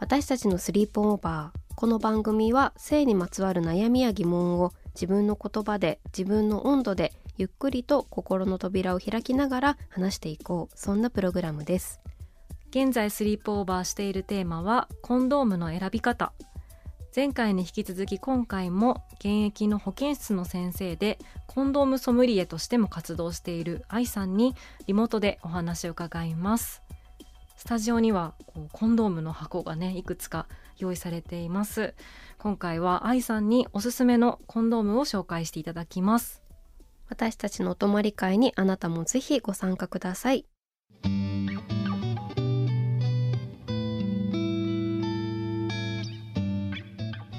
私たちのスリープオーバーこの番組は性にまつわる悩みや疑問を自分の言葉で自分の温度でゆっくりと心の扉を開きながら話していこうそんなプログラムです現在スリープオーバーしているテーマはコンドームの選び方。前回に引き続き今回も現役の保健室の先生でコンドームソムリエとしても活動している愛さんにリモートでお話を伺います。スタジオにはこうコンドームの箱がねいくつか用意されています。今回は愛さんにおすすめのコンドームを紹介していただきます。私たちのお泊まり会にあなたもぜひご参加ください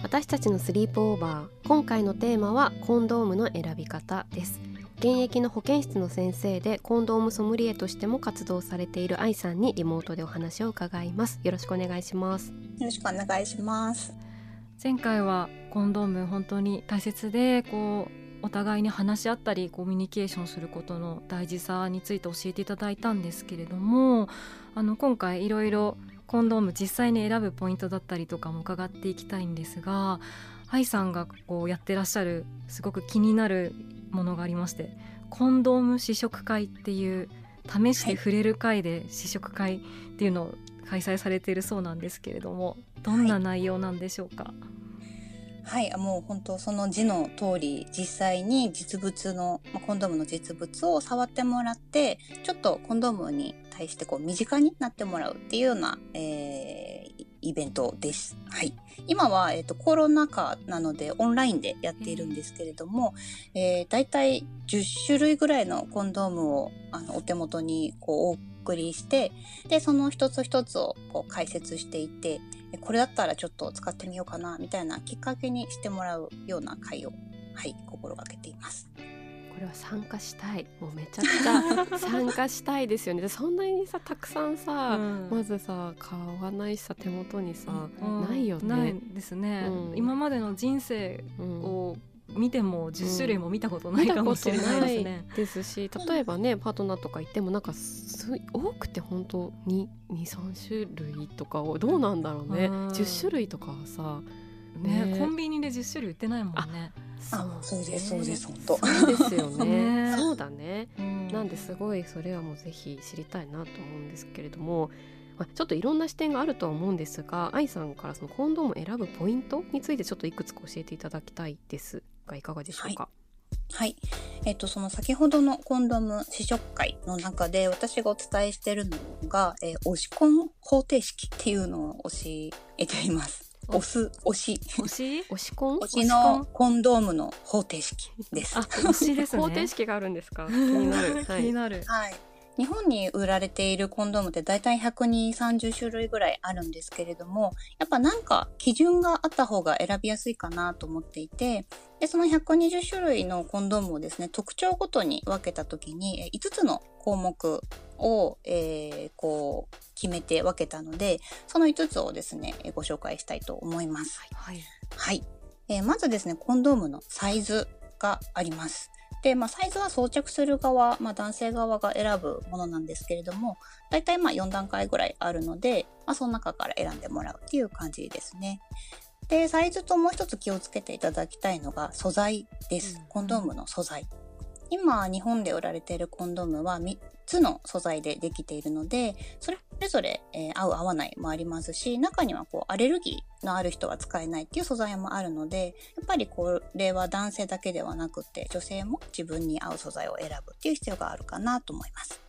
私たちのスリープオーバー今回のテーマはコンドームの選び方です現役の保健室の先生でコンドームソムリエとしても活動されている愛さんにリモートでお話を伺いますよろしくお願いしますよろしくお願いします。前回はコンドーム本当に大切でこうお互いに話し合ったりコミュニケーションすることの大事さについて教えていただいたんですけれどもあの今回いろいろコンドーム実際に選ぶポイントだったりとかも伺っていきたいんですが愛さんがこうやってらっしゃるすごく気になるものがありましてコンドーム試食会っていう試して触れる会で試食会っていうのを開催されているそうなんですけれどもどんな内容なんでしょうか、はい、あもう本当その字の通り、実際に実物の、まあ、コンドームの実物を触ってもらって、ちょっとコンドームに対してこう身近になってもらうっていうような、えーイベントです。はい。今は、えっ、と、コロナ禍なのでオンラインでやっているんですけれども、えー、大体10種類ぐらいのコンドームをあのお手元にこうお送りして、で、その一つ一つをこう解説していて、これだったらちょっと使ってみようかなみたいなきっかけにしてもらうような会を、はい、心がけています。これは参加したい。もうめちゃくちゃ参加したいですよね。でそんなにさたくさんさ、うん。まずさ買わないしさ手元にさ、うん。ないよね。ないですね、うん。今までの人生うん。を見ても10種類も見たことないかもしれないですね。ですし例えばねパートナーとか行ってもなんかす多くて本当に23種類とかをどうなんだろうね、うん。10種類とかはさね。ね。コンビニで10種類売ってないもんね。あそうですそうですね本当。そうですよね。ね。そうだね。うん。なんですごいそれはもうぜひ知りたいなと思うんですけれどもまあちょっといろんな視点があるとは思うんですが愛さんからそのコンドームを選ぶポイントについてちょっといくつか教えていただきたいですがいかがでしょうか、はい。えっ、と、その先ほどのコンドーム試食会の中で私がお伝えしているのが、えー、押しコン方程式っていうのを教えています。お押す、押し。推し？押し込ん押しのコン？ドームの方程式です。あ 推しですね方程式があるんですか？気になる、気になる。はい。日本に売られているコンドームって大体120、30種類ぐらいあるんですけれども、やっぱなんか基準があった方が選びやすいかなと思っていて、で、その120種類のコンドームをですね、特徴ごとに分けたときに、え5つの項目を、えーこう、決めて分けたので、その5つをですね、えご紹介したいと思います。はい。はい。えーまずですね、コンドームのサイズがあります。で、まあ、サイズは装着する側、まあ、男性側が選ぶものなんですけれども、だいたいまあ4段階ぐらいあるので、まあ、その中から選んでもらうっていう感じですね。で、サイズともう一つ気をつけていただきたいのが素材です。うんコンドームの素材。今、日本で売られているコンドームは3つの素材でできているので、それぞれ、えー合う合わないもありますし、中にはこうアレルギーのある人は使えないっていう素材もあるので、やっぱりこれは男性だけではなくて、女性も自分に合う素材を選ぶっていう必要があるかなと思います。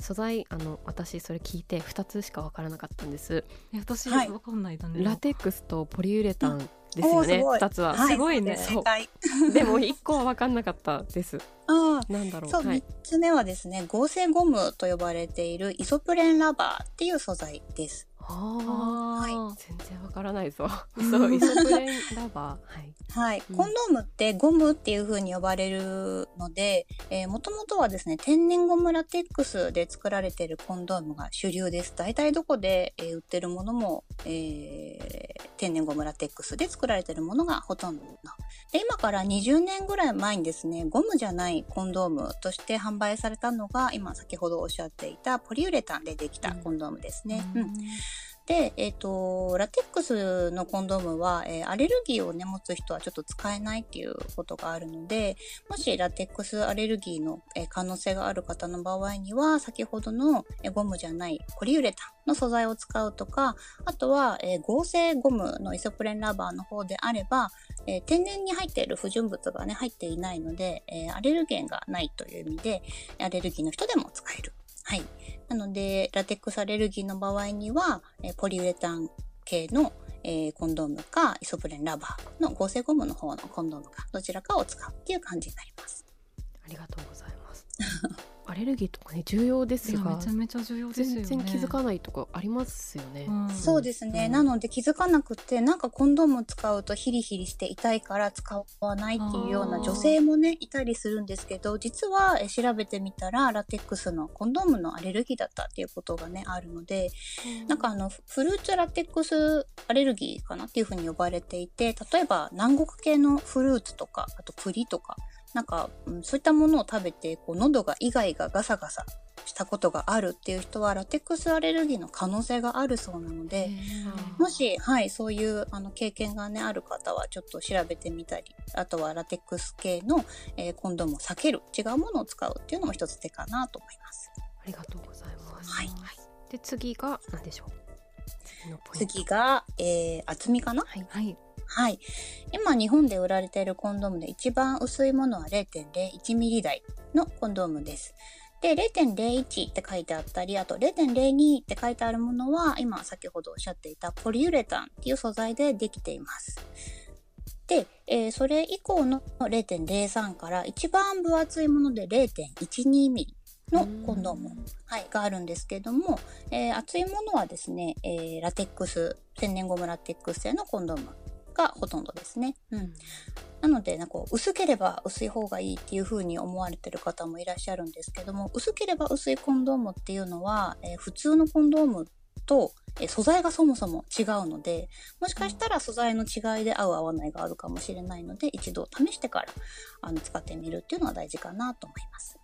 素材あの私それ聞いて2つしか分からなかったんですえ私はいわかんないだね。ラテックスとポリウレタンですよね、おーすごい。2つは、はすごいね。でも1個は分かんなかったです。ああなんだろう。そう、はい。3つ目はですね、合成ゴムと呼ばれているイソプレンラバーっていう素材です。あ。ーあー全然わからないぞ。そうイソプレンラバー。はい。はい。うん。コンドームってゴムっていう風に呼ばれるので、えー、もともとはですね、天然ゴムラテックスで作られているコンドームが主流です。大体どこで、えー売ってるものも、えー天然ゴムラテックスで作られているものがほとんどな。で、今から20年ぐらい前にですね、ゴムじゃないコンドームとして販売されたのが、今先ほどおっしゃっていたポリウレタンでできたコンドームですね。うんで、えっ、と、ラテックスのコンドームは、えーアレルギーをね、持つ人はちょっと使えないっていうことがあるので、もしラテックスアレルギーの、えー可能性がある方の場合には、先ほどの、えゴムじゃないポリウレタンの素材を使うとか、あとは、え合成ゴムのイソプレンラバーの方であれば、え天然に入っている不純物がね、入っていないので、えアレルゲンがないという意味で、アレルギーの人でも使える。はい。なので、ラテックスアレルギーの場合には、えーポリウレタン系の、えーコンドームか、イソプレンラバーの合成ゴムの方のコンドームか、どちらかを使うっていう感じになります。ありがとうございます アレルギーとかね重要ですがめちゃめちゃ重要ですよね。全然気づかないとこありますよね、うん。そうですね。うん。なので気づかなくて、なんかコンドーム使うとヒリヒリして痛いから使わないっていうような女性もね、いたりするんですけど、実はえ調べてみたら、ラテックスのコンドームのアレルギーだったっていうことがね、あるので、なんかあの、フフルーツラテックスアレルギーかなっていうふうに呼ばれていて、例えば南国系のフルーツとか、あと栗とか、なんか、うんそういったものを食べて、こう、喉がイガイガガサガサしたことがあるっていう人は、ラテックスアレルギーの可能性があるそうなので、もし、はい、そういうあの経験がね、ある方はちょっと調べてみたり、あとはラテックス系の、えーコンドームを避ける、違うものを使うっていうのも一つ手かなと思います。ありがとうございます。はい。で次が何でしょう？次が、えー厚みかな？はい。はい。はい。今日本で売られているコンドームで一番薄いものは0.01ミリ台のコンドームです。で、0.01って書いてあったり、あと0.02って書いてあるものは、今先ほどおっしゃっていたポリウレタンっていう素材でできています。で、えーそれ以降の0.03から一番分厚いもので0.12ミリのコンドーム、はい、があるんですけども、えー厚いものはですね、えーラテックス、天然ゴムラテックス製のコンドームがほとんどですね。うん。なので、なんか薄ければ薄い方がいいっていう風に思われてる方もいらっしゃるんですけども、薄ければ薄いコンドームっていうのは、えー普通のコンドームと、えー素材がそもそも違うので、もしかしたら素材の違いで合う合わないがあるかもしれないので、一度試してからあの使ってみるっていうのは大事かなと思います。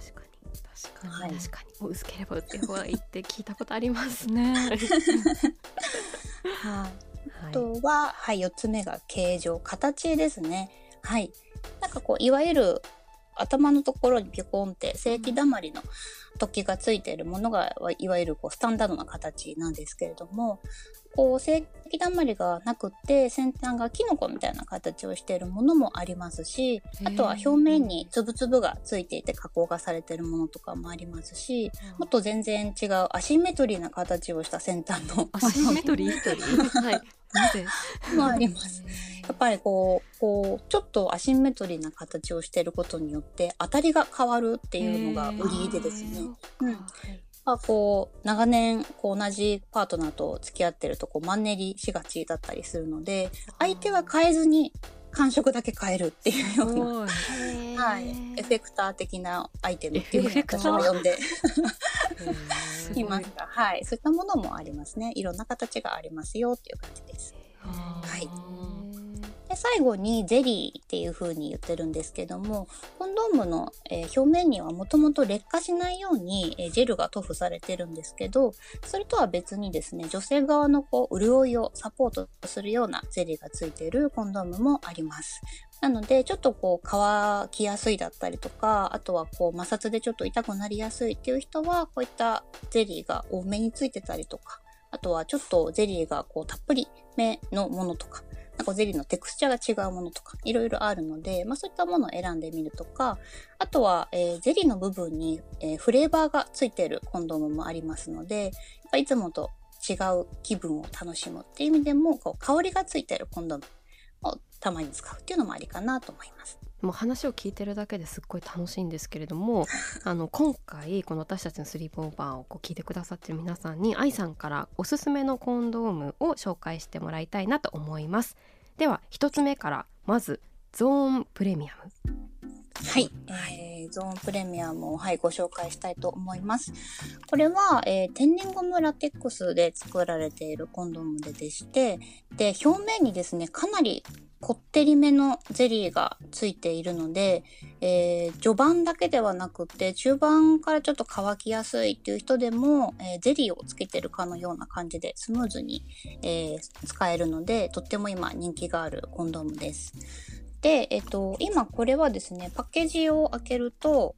確かに確かに、はい確かにもう薄ければ薄い方がいいって聞いたことありますね。はい。あとは、はい、4つ目が形状、形ですね。はい。なんかこう、いわゆる頭のところにピョコンって正規だまりの突起がついているものが、いわゆるこうスタンダードな形なんですけれども、こう正規だまりがなくって先端がキノコみたいな形をしているものもありますし、あとは表面につぶつぶがついていて加工がされているものとかもありますし、もっと全然違うアシンメトリーな形をした先端の。アシンメトリー？はいなぜ？もあります。やっぱりこう、こう、ちょっとアシンメトリーな形をしていることによって、当たりが変わるっていうのが売りでですね。うんまあ、こう、長年、こう、同じパートナーと付き合ってると、こう、マンネリしがちだったりするので、相手は変えずに、感触だけ変えるっていうような。はい、エフェクター的なアイテムっていうふうに私は呼んで。いますが、はい、そういったものもありますね。いろんな形がありますよっていう感じです。はいで最後にゼリーっていう風に言ってるんですけどもコンドームの、え表面にはもともと劣化しないように、えジェルが塗布されてるんですけどそれとは別にですね女性側のこう潤いをサポートするようなゼリーがついてるコンドームもあります。なので、ちょっとこう乾きやすいだったりとか、あとはこう摩擦でちょっと痛くなりやすいっていう人は、こういったゼリーが多めについてたりとか、あとはちょっとゼリーがこうたっぷりめのものとか、なんかゼリーのテクスチャーが違うものとか、いろいろあるので、まあそういったものを選んでみるとか、あとは、えー、ゼリーの部分に、えー、フレーバーがついているコンドームもありますので、やっぱいつもと違う気分を楽しむっていう意味でも、こう香りがついているコンドームをたまに使うっていうのもありかなと思います。もう話を聞いてるだけですっごい楽しいんですけれども あの今回この私たちのスリープオーバーをこう聞いてくださってる皆さんに愛さんからおすすめのコンドームを紹介してもらいたいなと思います。では1つ目からまずゾーンプレミアム。はい、えー、ゾーンプレミアムを、はい、ご紹介したいと思います。これは、えー、天然ゴムラテックスで作られているコンドームででして、で、表面にですね、かなりこってりめのゼリーがついているので、えー、序盤だけではなくて中盤からちょっと乾きやすいっていう人でも、えー、ゼリーをつけてるかのような感じでスムーズに、えー、使えるのでとっても今人気があるコンドームです。で、えっと、今これはですね、パッケージを開けると、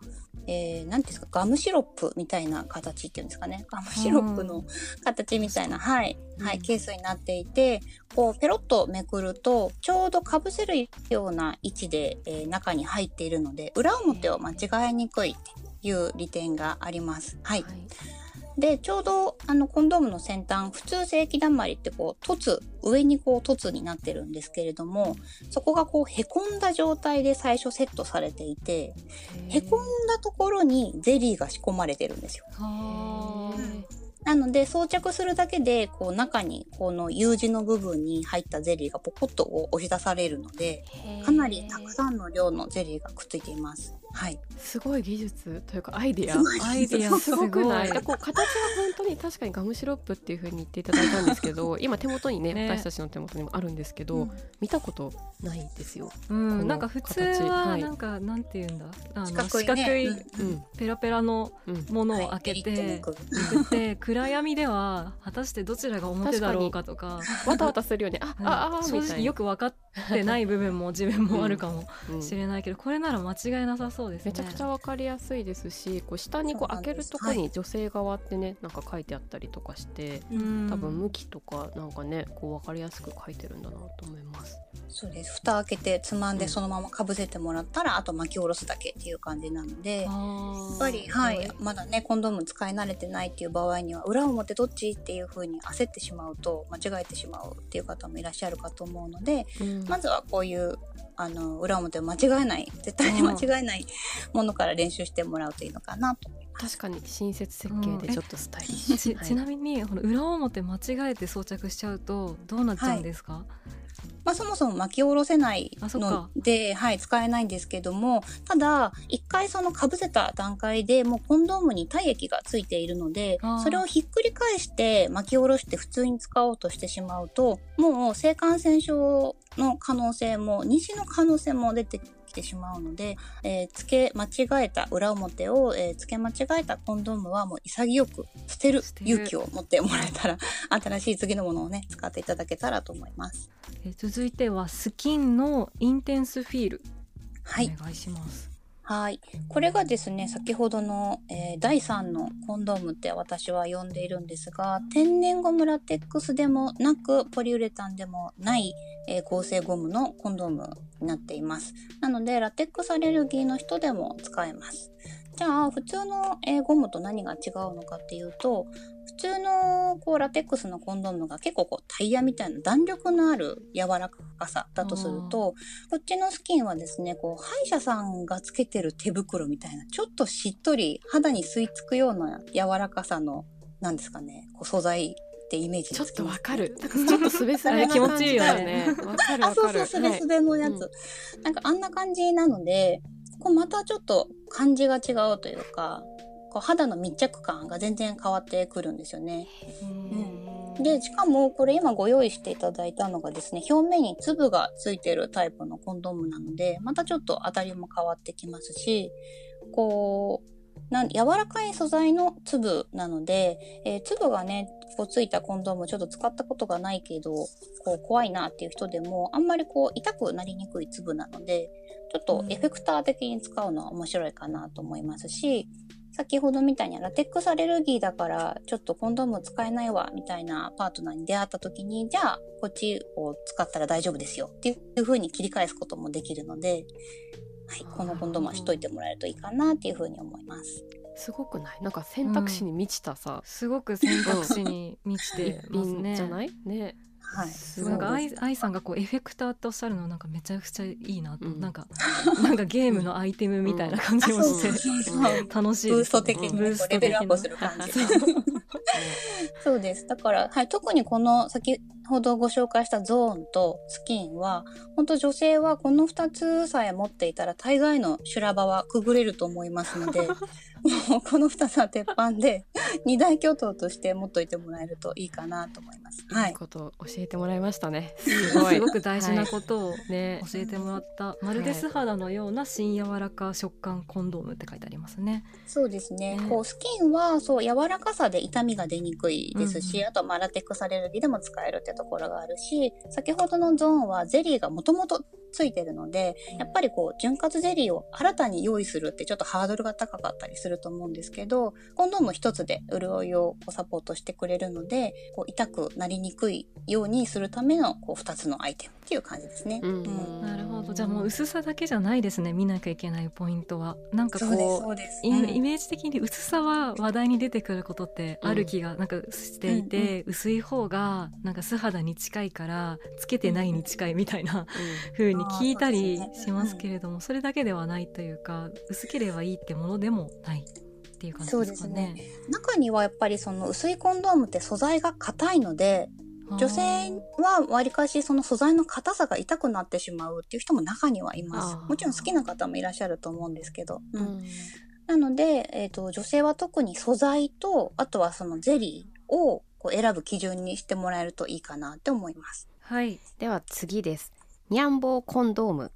えー、なんですか、ガムシロップみたいな形っていうんですかね。ガムシロップの形みたいな、はい、はい、ケースになっていて、こう、ペロッとめくると、ちょうど被せるような位置で、えー、中に入っているので、裏表を間違えにくいっていう利点があります。はい、はいで、ちょうどあのコンドームの先端、普通正規だまりってこう、凸、上にこう凸になってるんですけれども、そこがこうへこんだ状態で最初セットされていて、へこんだところにゼリーが仕込まれてるんですよ。なので装着するだけでこう中にこの U 字の部分に入ったゼリーがポコッと押し出されるのでかなりたくさんの量のゼリーがくっついています。はい、すごい技術というかアイディア。アイディアすごくない？こう形は本当に確かにガムシロップっていうふうに言っていただいたんですけど 今手元にね、ね、私たちの手元にもあるんですけど、うん、見たことないですよ、うん、なんか普通はなんか、はい、なんて言うんだ？あの四角い、ね、うん、ペラペラのものを開けて、はい、て暗闇では果たしてどちらが表だろうかとか。わたわたするよねあ、うん、ああ正直よく分かってない部分も自分もあるかもしれないけど、これなら間違いなさそうですね。めちゃくちゃわかりやすいですしこう下にこう開けるとこに女性側ってね、なんか書いてあったりとかして多分向きとかなんかねこうわかりやすく書いてるんだなと思います。そうです。蓋開けてつまんでそのままかぶせてもらったら、うん、あと巻き下ろすだけっていう感じなのでやっぱりはい。まだねコンドーム使い慣れてないっていう場合には裏表どっちっていう風に焦ってしまうと間違えてしまうっていう方もいらっしゃるかと思うので、うん、まずはこういうあの裏表を間違えない。絶対に間違えないものから練習してもらうといいのかなと確かに親切設計でちょっとスタイリッシュ、うん、ちちなみにこの裏表間違えて装着しちゃうとどうなっちゃうんですか、はいまあ、そもそも巻き下ろせないので、はい、使えないんですけども、ただ、一回その被せた段階でもうコンドームに体液がついているので、それをひっくり返して巻き下ろして普通に使おうとしてしまうと、もう性感染症の可能性も、妊娠の可能性も出てきてしまうので、えー、付け間違えた裏表を、えー、付け間違えたコンドームはもう潔く捨てる。勇気を持ってもらえたら 新しい次のものをね使っていただけたらと思います、えー、続いてはスキンのインテンスフィール。はい。お願いしますはい。これがですね、先ほどの、えー、第3のコンドームって私は呼んでいるんですが、天然ゴムラテックスでもなく、ポリウレタンでもない、えー、合成ゴムのコンドームになっています。なので、ラテックスアレルギーの人でも使えます。じゃあ、普通の、えー、ゴムと何が違うのかっていうと、通のこうラテックスのコンドームが結構こうタイヤみたいな弾力のある柔らかさだとすると、こっちのスキンはですね、こう歯医者さんがつけてる手袋みたいな、ちょっとしっとり肌に吸い付くような柔らかさの、なんですかね、こう素材ってイメージちょっとわかる。ちょっとすべすべ気持ちいいよね。あ、そうそう、すべすべのやつ、はいうん。なんかあんな感じなので、こうまたちょっと感じが違うというか、こう肌の密着感が全然変わってくるんですよね。うん、で、しかもこれ今ご用意していただいたのがですね、表面に粒がついてるタイプのコンドームなので、またちょっと当たりも変わってきますし、こう、なん柔らかい素材の粒なので、えー粒がね、こうついたコンドームちょっと使ったことがないけど、こう怖いなっていう人でも、あんまりこう痛くなりにくい粒なので、ちょっとエフェクター的に使うのは面白いかなと思いますし、先ほどみたいにラテックスアレルギーだからちょっとコンドーム使えないわみたいなパートナーに出会った時にじゃあこっちを使ったら大丈夫ですよっていう風に切り返すこともできるので、はい、このコンドームはしといてもらえるといいかなっていう風に思います。すごくない。なんか選択肢に満ちたさ、すごく選択肢に満ち一てますね。品じゃない？ねはい、すなんかごい愛愛さんがこうエフェクターっておっしゃるのなんかめちゃくちゃいいなと、うん。なんか なんかゲームのアイテムみたいな感じもして、楽しいですね。ブースト的にね、ブーストこうレベルアップす的る感じ。な そうです。だから、はい、特にこの先ほどご紹介したゾーンとスキンは、本当女性はこの2つさえ持っていたら大概の修羅場はくぐれると思いますので、もうこの2つは鉄板で二大巨頭として持っといてもらえるといいかなと思います。はいい。いことを教えてもらいましたね すごいすごく大事なことをね教えてもらった、まるで素肌のような新柔らか食感コンドームって書いてありますね。そうですね。ねこう、スキンは、そう、柔らかさで痛みが出にくいですし、うんあと、まあ、ラテックスアレルギーでも使えるってところがあるし、先ほどのゾーンはゼリーがもともとついてるので、やっぱりこう、潤滑ゼリーを新たに用意するってちょっとハードルが高かったりすると思うんですけど、コンドーム一つで潤いをサポートしてくれるので、こう、痛くなりにくいようにするための、こう、二つのアイテムっていう感じですね。うん。なるほど。じゃあもう薄さだけじゃないですね見なきゃいけないポイントは。なんかこそうです、うそうです。イメージ的に薄さは話題に出てくることってある気がなんかしていて、薄い方がなんか素肌に近いからつけてないに近いみたいな 風に聞いたりしますけれどもそれだけではないというか薄ければいいってものでもないっていう感じですかね。中にはやっぱりその薄いコンドームって素材が硬いので、女性はわりかしその素材の硬さが痛くなってしまうっていう人も中にはいます。もちろん好きな方もいらっしゃると思うんですけど。ううんん。なので、えっ、と、女性は特に素材と、あとはそのゼリーをこう選ぶ基準にしてもらえるといいかなって思います。はい。では次ですニャンボーコンドーム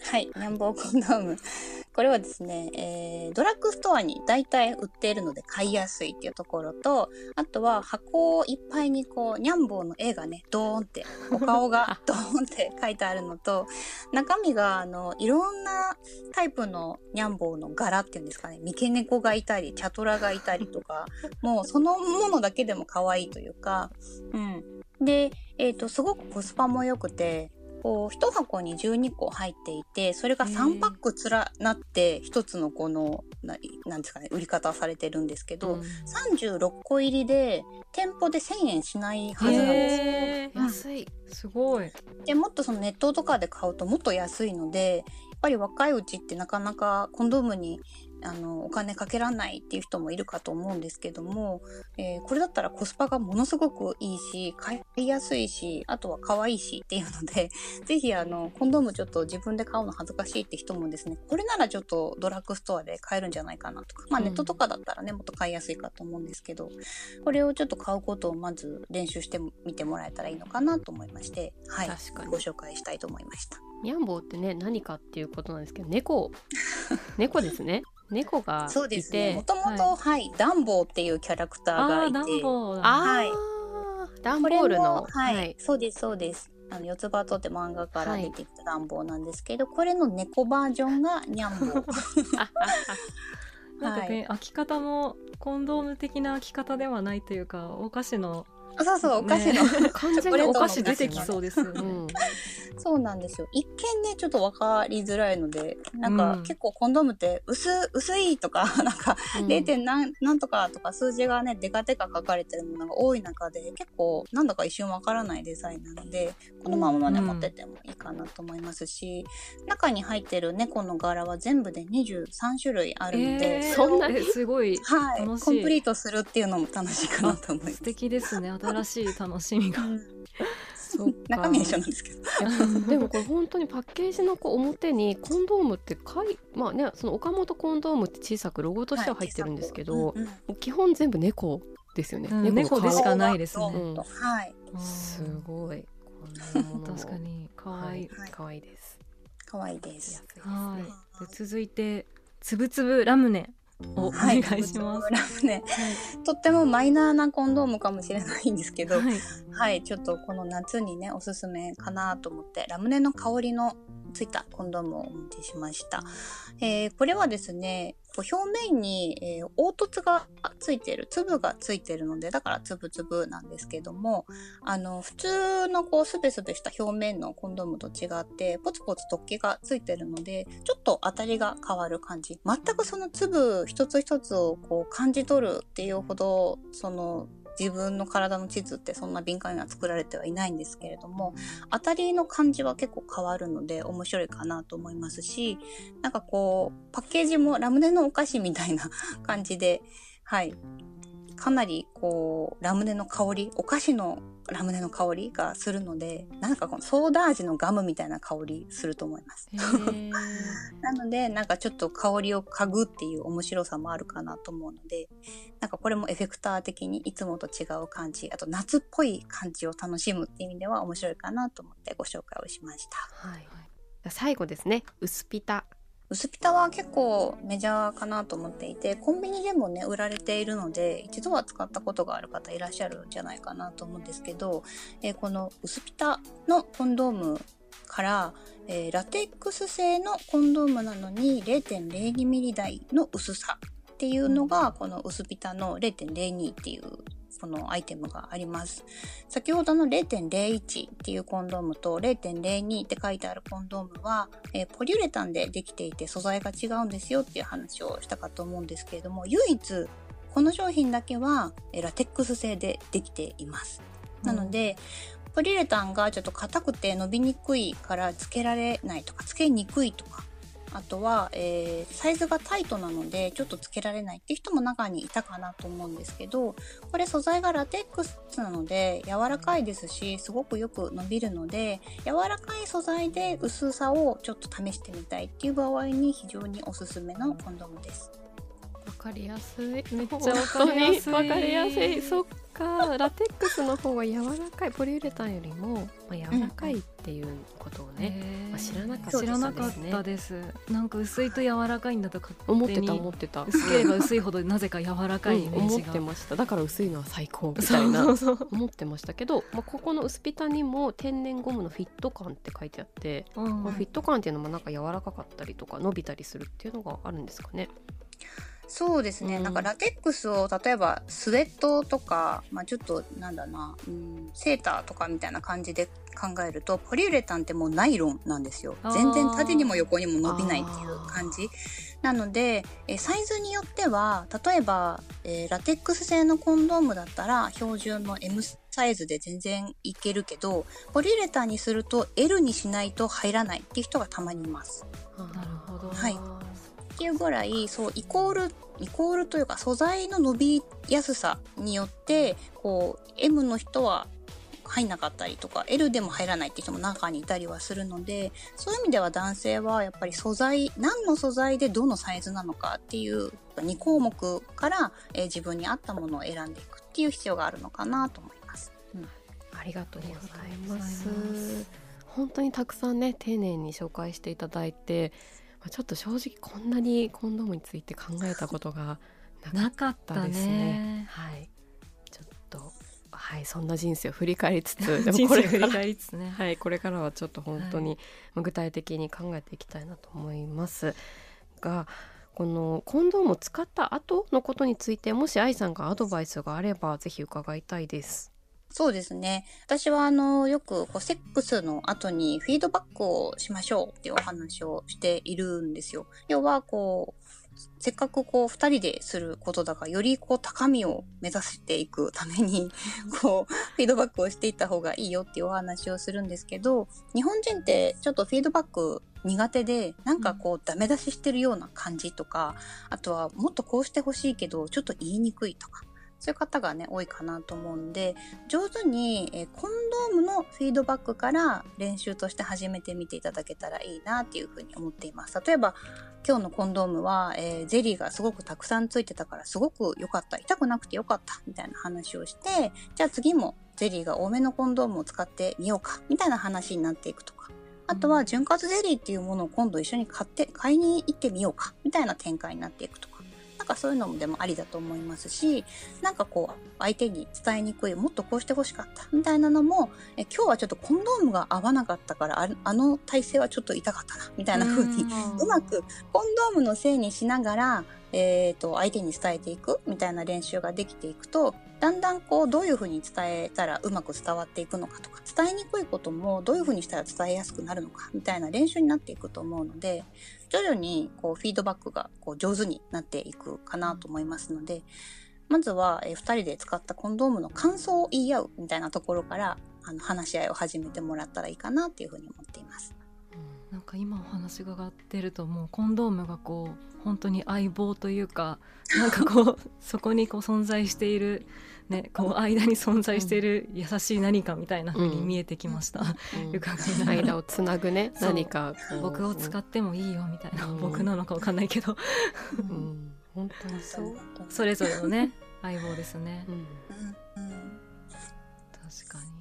はい、ニャンボーコンドーム。これはですね、えードラッグストアに大体売っているので買いやすいっていうところと、あとは箱いっぱいにこう、ニャンボーの絵がね、ドーンって、お顔が ドーンって書いてあるのと、中身があの、いろんなタイプのニャンボーの柄っていうんですかね、三毛猫がいたり、チャトラがいたりとか、もうそのものだけでも可愛いというか、うん。で、えっ、と、すごくコスパも良くて、こう、一箱に12個入っていて、それが3パック連なって、一つのこの、ななんですかね、売り方されてるんですけど、うん。36個入りで、店舗で1000円しないはずなんですよ。安い。すごい。で、もっとそのネットとかで買うともっと安いので、やっぱり若いうちってなかなかコンドームにあのお金かけらんないっていう人もいるかと思うんですけども、えーこれだったらコスパがものすごくいいし、買いやすいし、あとは可愛いしっていうので、ぜひあの、コンドームちょっと自分で買うの恥ずかしいって人もですね、これならちょっとドラッグストアで買えるんじゃないかなとか、まあうん。ネットとかだったらね、もっと買いやすいかと思うんですけど、これをちょっと買うことをまず練習してみてもらえたらいいのかなと思いまして、はい。確かに。ご紹介したいと思いました。ニャンボーってね何かっていうことなんですけど猫。猫ですね猫がいてそうですね。もともと、ははい、ダンボーっていうキャラクターがいて、ダンボーはい。ダンボールの。も、はい、そうです、そうです。あの、四つ葉とって漫画から出てきたダンボーなんですけど、これの猫バージョンがニャンボー。なんかね、はい。開き方もコンドーム的な開き方ではないというかお菓子のあそうそう、お菓子の。完全にお菓子出てきそうですよね。うんそうなんですよ。一見ね、ちょっとわかりづらいので、なんか、うん結構コンドームって薄、薄いとか、なんか、0. 点何なんとかとか数字がね、デカデカ書かれてるものが多い中で、結構なんだか一瞬わからないデザインなので、このままね、うん持っててもいいかなと思いますし、中に入ってる猫の柄は全部で23種類あるので、えーそんなえすごいはいコンプリートするっていうのも楽しいかなと思います素。敵ですね新しい楽しみが。そっか。中身は一緒なんですけど。でもこれ本当にパッケージのこう表にコンドームって書いまあねその岡本コンドームって小さくロゴとしては入ってるんですけど、うんうんもう基本全部猫ですよね、うんの猫でしかないですね。顔がドーンとはい。すごい。確かに。可愛い。はい。可愛いです。可愛いです。安いですね。はい。で続いてつぶつぶラムネ。お,、はい、お願いします。ラムネ。とってもマイナーなコンドームかもしれないんですけど、はい、はい、ちょっとこの夏にね、おすすめかなと思って、ラムネの香りのついたコンドームをお持ちしました。えーこれはですね、こう表面に、えー凹凸がついてる、粒がついてるので、だから粒々なんですけども、あの、普通のこう、スベスベした表面のコンドームと違って、ポツポツ突起がついてるので、ちょっと当たりが変わる感じ。全くその粒一つ一つをこう感じ取るっていうほど、その、自分の体の地図ってそんな敏感には作られてはいないんですけれども、当たりの感じは結構変わるので面白いかなと思いますし、なんかこう、パッケージもラムネのお菓子みたいな感じで、はい。かなりこう、ラムネの香り、お菓子のラムネの香りがするので、なんかこのソーダ味のガムみたいな香りすると思います。なので、なんかちょっと香りを嗅ぐっていう面白さもあるかなと思うので、なんかこれもエフェクター的にいつもと違う感じ、あと夏っぽい感じを楽しむっていう意味では面白いかなと思ってご紹介をしました。はい、最後ですね薄ピタ薄ピタは結構メジャーかなと思っていて、コンビニでもね、売られているので、一度は使ったことがある方いらっしゃるんじゃないかなと思うんですけど、えーこの薄ピタのコンドームから、えーラテックス製のコンドームなのに0.02ミリ台の薄さっていうのが、この薄ピタの0.02っていうこのアイテムがあります。先ほどの0.01っていうコンドームと0.02って書いてあるコンドームは、えーポリウレタンでできていて素材が違うんですよっていう話をしたかと思うんですけれども、唯一この商品だけはえラテックス製でできています。なので、ポリウレタンがちょっと硬くて伸びにくいからつけられないとか、つけにくいとか、あとは、えーサイズがタイトなのでちょっとつけられないって人も中にいたかなと思うんですけど、これ素材がラテックスなので柔らかいですし、すごくよく伸びるので、柔らかい素材で薄さをちょっと試してみたいっていう場合に非常におすすめのコンドームです。わかりやすい。めっちゃわかりやすい。わかりやすい。そっか。ラテックスの方が柔らかい。ポリウレタンよりも、まあ、柔らかいっていうことをね、へー。まあ知らなかった知らなかったです。なんか薄いと柔らかいんだと勝手に思ってた思ってた。薄ければ薄いほどなぜか柔らかいイメージが。うん思ってました。だから薄いのは最高みたいな。思ってましたけど、まあ、ここの薄ピタにも天然ゴムのフィット感って書いてあって、うん。まあフィット感っていうのもなんか柔らかかったりとか伸びたりするっていうのがあるんですかね。そうですね、うん。なんかラテックスを例えばスウェットとか、まあ、ちょっとなんだな、うん、セーターとかみたいな感じで考えるとポリウレタンってもうナイロンなんですよ。全然縦にも横にも伸びないっていう感じ。なのでえサイズによっては例えば、えーラテックス製のコンドームだったら標準の M サイズで全然いけるけどポリウレタンにすると L にしないと入らないっていう人がたまにいます。なるほど。はいっていうぐらいそうイコールイコールというか素材の伸びやすさによってこう M の人は入んなかったりとか L でも入らないって人も中にいたりはするのでそういう意味では男性はやっぱり素材何の素材でどのサイズなのかっていう2項目から、えー自分に合ったものを選んでいくっていう必要があるのかなと思います。ありがとうございありがとうまございますす。本当にたくさんね丁寧に紹介していただいて、まあちょっと正直こんなにコンドームについて考えたことがなかったたですね。ね。はい、ちょっとはいそんな人生を振り返りつつ、でも人これから生振り返りつつね。はいこれからはちょっと本当にまあ具体的に考えていきたいなと思いますが。このコンドームを使った後のことについてもし愛さんがアドバイスがあればぜひ伺いたいです。そうですね。私はあの、よくこうセックスの後にフィードバックをしましょうっていうお話をしているんですよ。要はこう、せっかくこう二人ですることだから、よりこう高みを目指していくために、こう、フィードバックをしていった方がいいよっていうお話をするんですけど、日本人ってちょっとフィードバック苦手で、なんかこうダメ出ししてるような感じとか、あとはもっとこうしてほしいけど、ちょっと言いにくいとか、そういう方がね、多いかなと思うんで、上手に、えーコンドームのフィードバックから練習として始めてみていただけたらいいなっていうふうに思っています。例えば、今日のコンドームは、えーゼリーがすごくたくさんついてたからすごく良かった。痛くなくて良かった。みたいな話をして、じゃあ次もゼリーが多めのコンドームを使ってみようか。みたいな話になっていくとか。あとは、潤滑ゼリーっていうものを今度一緒に買って、買いに行ってみようか。みたいな展開になっていくとか。かそういうのでもありだと思いますしなんかこう相手に伝えにくいもっとこうしてほしかったみたいなのもえ今日はちょっとコンドームが合わなかったからああの体勢はちょっと痛かったなみたいな風にうまくコンドームのせいにしながら、えーと、相手に伝えていくみたいな練習ができていくとだんだんこうどういうふうに伝えたらうまく伝わっていくのかとか伝えにくいこともどういうふうにしたら伝えやすくなるのかみたいな練習になっていくと思うので徐々にこうフィードバックがこう上手になっていくかなと思いますのでまずは、え、2人で使ったコンドームの感想を言い合うみたいなところからあの話し合いを始めてもらったらいいかなっていうふうに思っています。なんか今お話が上がってるともうコンドームがこう本当に相棒というか なんかこうそこにこう存在しているね、こう間に存在している優しい何かみたいな風に見えてきました。うん、間をつなぐね何か。僕を使ってもいいよみたいな、うん、僕なのかわかんないけど、うん、本当にそう。それぞれのね相棒ですね。確かに。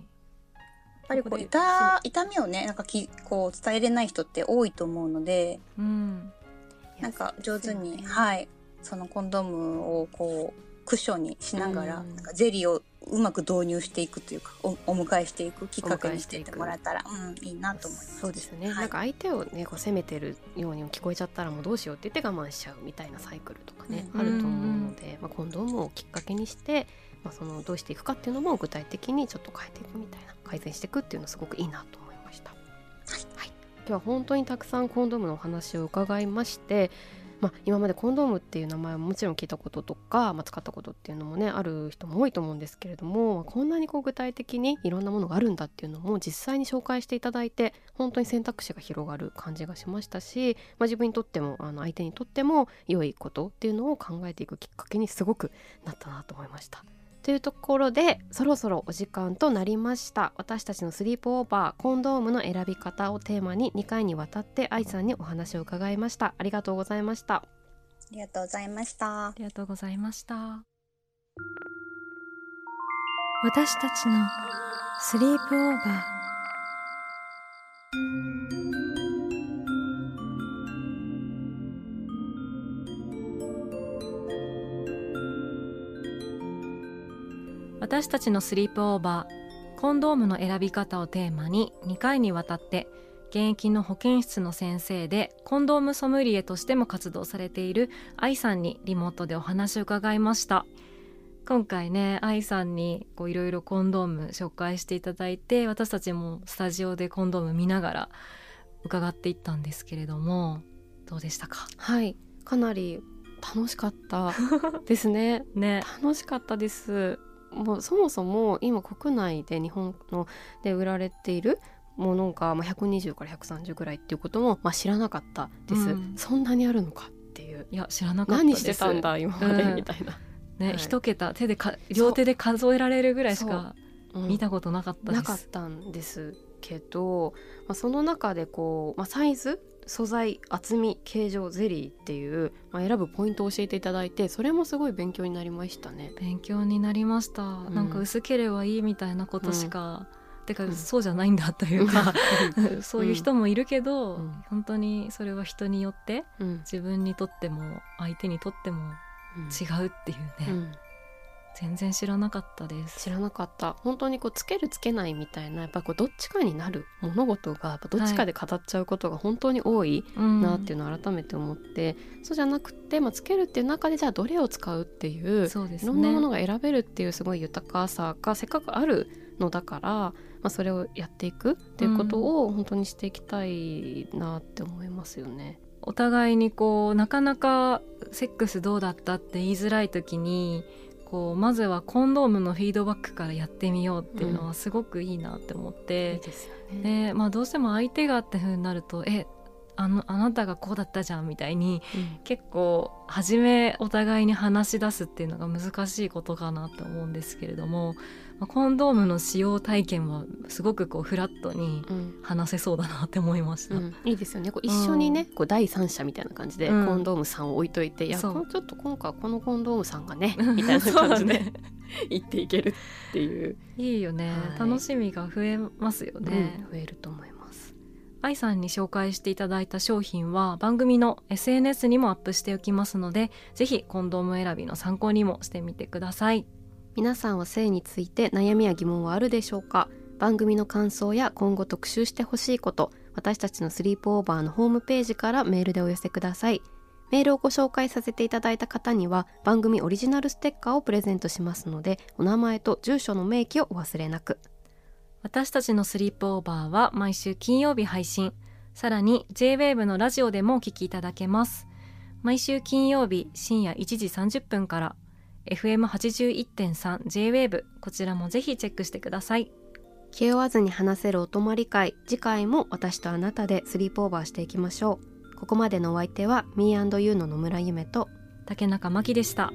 ぱりこう痛痛みをねなんかきこう伝えれない人って多いと思うので、うん、なんか上手に、ね、はい。そのコンドームをこうクッションにしながら、うん、なんかゼリーをうまく導入していくというかおお迎えしていくきっかけにしていってもらえたら、うん、いいなと思います。そうですね、はい、なんか相手をねこう責めてるように聞こえちゃったらもうどうしようって言って我慢しちゃうみたいなサイクルとかね、うん、あると思うので、まあ、コンドームをきっかけにしてまあ、そのどうしていくかっていうのも具体的にちょっと変えていくみたいな改善していくっていうのすごくいいなと思いました。はい、はい、今日は本当にたくさんコンドームのお話を伺いましてまあ、今までコンドームっていう名前ももちろん聞いたこととか、まあ、使ったことっていうのもねある人も多いと思うんですけれどもこんなにこう具体的にいろんなものがあるんだっていうのも実際に紹介していただいて本当に選択肢が広がる感じがしましたし、まあ、自分にとってもあの相手にとっても良いことっていうのを考えていくきっかけにすごくなったなと思いました。というところでそろそろお時間となりました。私たちのスリープオーバーコンドームの選び方をテーマに2回にわたって愛さんにお話を伺いました。ありがとうございました。ありがとうございました。ありがとうございました。私たちのスリープオーバー私たちのスリープオーバーコンドームの選び方をテーマに2回にわたって現役の保健室の先生でコンドームソムリエとしても活動されている愛さんにリモートでお話を伺いました。今回ね愛さんにいろいろコンドーム紹介していただいて私たちもスタジオでコンドーム見ながら伺っていったんですけれどもどうでしたか？はいかなり楽しかったですね。ね。楽しかったですもうそもそも今国内で日本ので売られているものが、まあ、120から130ぐらいっていうことも、まあ、知らなかったです、うん、そんなにあるのかっていう。いや知らなかった何してたんだ今まで、みたいな、ね、はい、一桁手でか両手で数えられるぐらいしか見たことなかったです、うん、なかったんですけど、まあ、その中でこう、まあ、サイズ素材厚み形状ゼリーっていう、まあ、選ぶポイントを教えていただいてそれもすごい勉強になりましたね。勉強になりました、うん、なんか薄ければいいみたいなことしか、うん、てか、うん、そうじゃないんだというか そういう人もいるけど、うん、本当にそれは人によって、自分にとっても相手にとっても違うっていうね、全然知らなかったです。知らなかった。本当にこうつけるつけないみたいなやっぱこうどっちかになる物事がやっぱどっちかで語っちゃうことが本当に多いなっていうのを改めて思って、うん、そうじゃなくて、まあ、つけるっていう中でじゃあどれを使うっていうそうです、ね、いろんなものが選べるっていうすごい豊かさがせっかくあるのだから、まあ、それをやっていくっていうことを本当にしていきたいなって思いますよね。お互いにこうなかなかセックスどうだったって言いづらい時にこうまずはコンドームのフィードバックからやってみようっていうのはすごくいいなって思って、うん、ね。まあ、どうしても相手がってふうになるとえあのあなたがこうだったじゃんみたいに、うん、結構初めお互いに話し出すっていうのが難しいことかなと思うんですけれどもまあ、コンドームの使用体験はすごくこうフラットに話せそうだなって思いました、うん、いいですよね。こう一緒にね、こう第三者みたいな感じでコンドームさんを置いといて、いやちょっと今回このコンドームさんがね みたいな感じで、ね、言っていけるっていう。いいよね、はい、楽しみが増えますよね、増えると思います。愛さんに紹介していただいた商品は番組の SNS にもアップしておきますのでぜひコンドーム選びの参考にもしてみてください皆さんは性について悩みや疑問はあるでしょうか？番組の感想や今後特集してほしいこと私たちのスリープオーバーのホームページからメールでお寄せください。メールをご紹介させていただいた方には番組オリジナルステッカーをプレゼントしますのでお名前と住所の明記をお忘れなく。私たちのスリープオーバーは毎週金曜日配信。さらに JWAVE のラジオでもお聞きいただけます。毎週金曜日深夜1時30分から FM81.3JWAVE こちらもぜひチェックしてください気負わずに話せるお泊まり会次回も私とあなたでスリープオーバーしていきましょうここまでのお相手は Me&You の野村夢と竹中真希でした。